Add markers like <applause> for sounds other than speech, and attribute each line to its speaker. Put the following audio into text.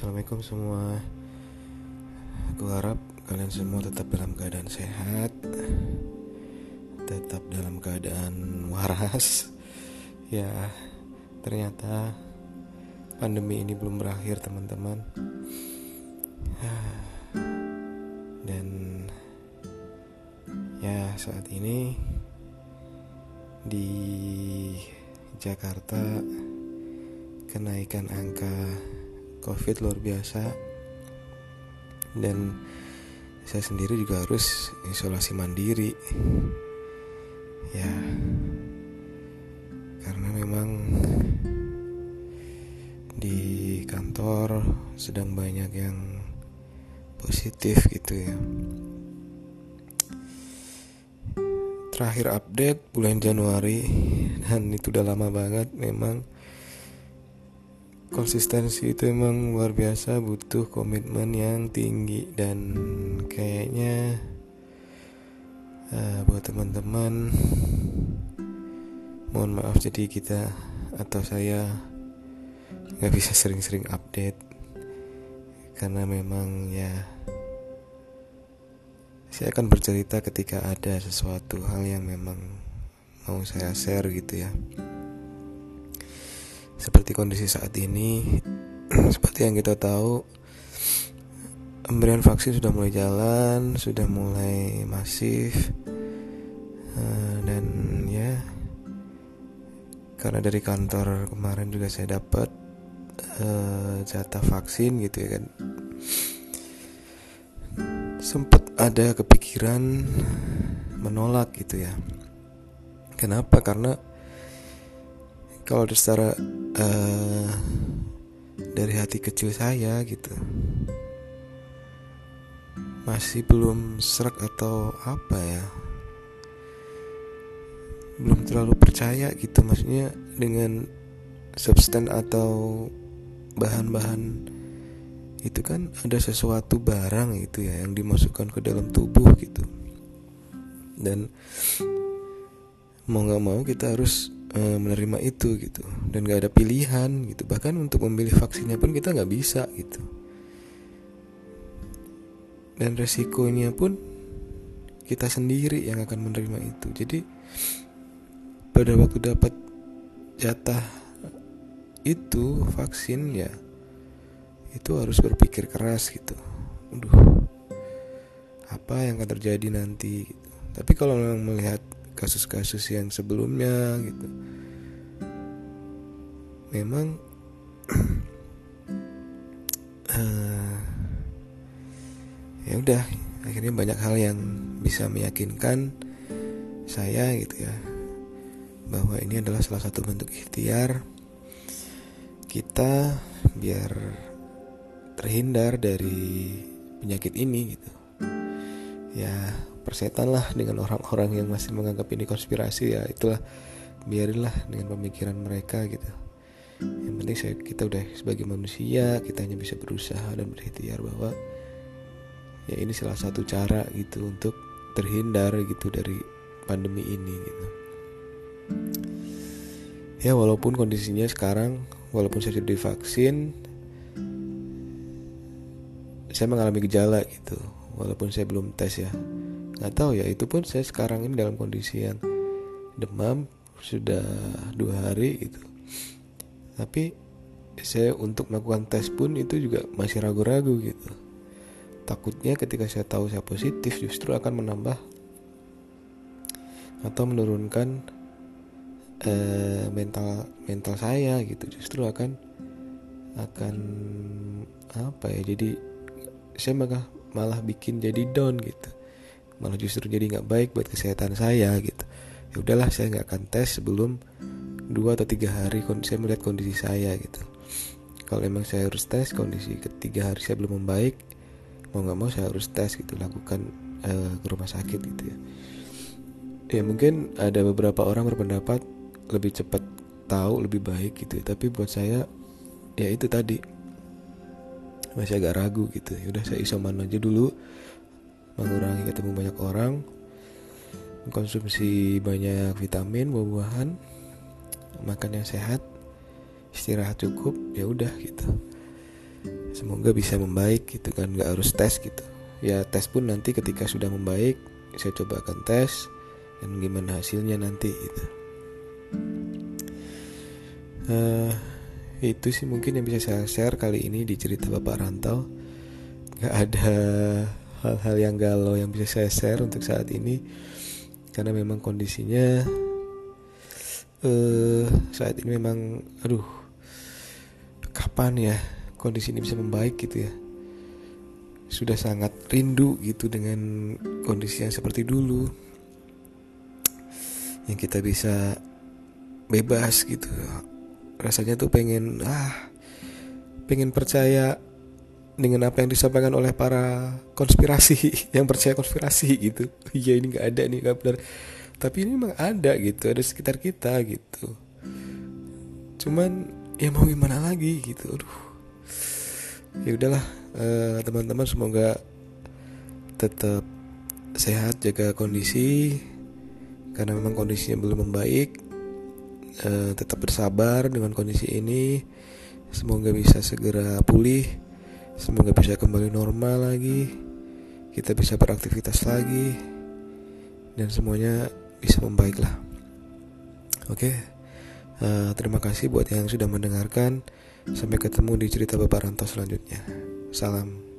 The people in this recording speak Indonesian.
Speaker 1: assalamualaikum semua. Aku harap kalian semua tetap dalam keadaan sehat, tetap dalam keadaan waras. Ya, ternyata pandemi ini belum berakhir, teman-teman. Dan ya, saat ini di Jakarta kenaikan angka COVID luar biasa. Dan saya sendiri juga harus isolasi mandiri. Ya. Karena memang di kantor sedang banyak yang positif gitu ya. Terakhir update bulan Januari dan itu udah lama banget memang konsistensi itu emang luar biasa butuh komitmen yang tinggi. Dan kayaknya uh, buat teman-teman mohon maaf jadi kita atau saya nggak bisa sering-sering update. Karena memang ya saya akan bercerita ketika ada sesuatu hal yang memang mau saya share gitu ya seperti kondisi saat ini <clears throat> seperti yang kita tahu pemberian vaksin sudah mulai jalan sudah mulai masif uh, dan ya karena dari kantor kemarin juga saya dapat uh, jatah vaksin gitu ya kan. Sempat ada kepikiran menolak gitu ya. Kenapa? Karena kalau secara uh, dari hati kecil saya gitu masih belum serak atau apa ya belum terlalu percaya gitu maksudnya dengan substan atau bahan-bahan itu kan ada sesuatu barang itu ya yang dimasukkan ke dalam tubuh gitu. Dan mau nggak mau kita harus uh, menerima itu gitu. Dan gak ada pilihan gitu. Bahkan untuk memilih vaksinnya pun kita nggak bisa gitu. Dan resikonya pun kita sendiri yang akan menerima itu. Jadi pada waktu dapat jatah itu vaksin ya itu harus berpikir keras gitu. Aduh apa yang akan terjadi nanti gitu. tapi kalau memang melihat kasus-kasus yang sebelumnya gitu. Memang uh, <clears throat> ya udah akhirnya banyak hal yang bisa meyakinkan saya gitu ya bahwa ini adalah salah satu bentuk ikhtiar kita biar terhindar dari penyakit ini gitu ya persetan lah dengan orang-orang yang masih menganggap ini konspirasi. Ya itulah. Biarinlah dengan pemikiran mereka gitu. Yang penting saya kita udah sebagai manusia kita hanya bisa berusaha dan berikhtiar bahwa ya ini salah satu cara gitu untuk terhindar gitu dari pandemi ini gitu. Ya walaupun kondisinya sekarang walaupun saya sudah divaksin saya mengalami gejala gitu walaupun saya belum tes ya. Nggak tahu ya itu pun saya sekarang ini dalam kondisi yang demam sudah dua hari gitu. Tapi saya untuk melakukan tes pun itu juga masih ragu-ragu gitu. Takutnya ketika saya tahu saya positif justru akan menambah atau menurunkan uh, mental mental saya gitu. Justru akan akan apa ya jadi saya malah bikin jadi down gitu. Malah justru jadi nggak baik buat kesehatan saya gitu. Ya udahlah saya nggak akan tes sebelum dua atau tiga hari saya melihat kondisi saya gitu. Kalau emang saya harus tes kondisi ketiga hari saya belum membaik mau nggak mau saya harus tes gitu lakukan uh, ke rumah sakit gitu ya. Ya mungkin ada beberapa orang berpendapat lebih cepat tahu lebih baik gitu ya. tapi buat saya ya itu tadi masih agak ragu gitu. Ya udah saya isoman aja dulu mengurangi ketemu banyak orang konsumsi banyak vitamin buah-buahan makan yang sehat istirahat cukup ya udah gitu. Semoga bisa membaik gitu kan nggak harus tes gitu. Ya tes pun nanti ketika sudah membaik saya coba akan tes dan gimana hasilnya nanti gitu. Uh, itu sih mungkin yang bisa saya share kali ini di cerita bapak rantau. Nggak ada hal-hal yang galau yang bisa saya share untuk saat ini. Karena memang kondisinya uh, saat ini memang aduh kapan ya kondisi ini bisa membaik gitu ya. Sudah sangat rindu gitu dengan kondisi yang seperti dulu. Yang kita bisa bebas gitu rasanya tuh pengen ah pengen percaya dengan apa yang disampaikan oleh para konspirasi <laughs> yang percaya konspirasi gitu. Iya ini nggak ada nih nggak benar. Tapi ini memang ada gitu ada sekitar kita gitu. Cuman ya mau gimana lagi gitu aduh. Ya udahlah uh, teman-teman semoga tetap sehat jaga kondisi karena memang kondisinya belum membaik uh, tetap bersabar dengan kondisi ini. Semoga bisa segera pulih. Semoga bisa kembali normal lagi. Kita bisa beraktivitas lagi. Dan semuanya bisa membaik lah. Oke. Uh, terima kasih buat yang sudah mendengarkan. Sampai ketemu di cerita Bapak Ranto selanjutnya. Salam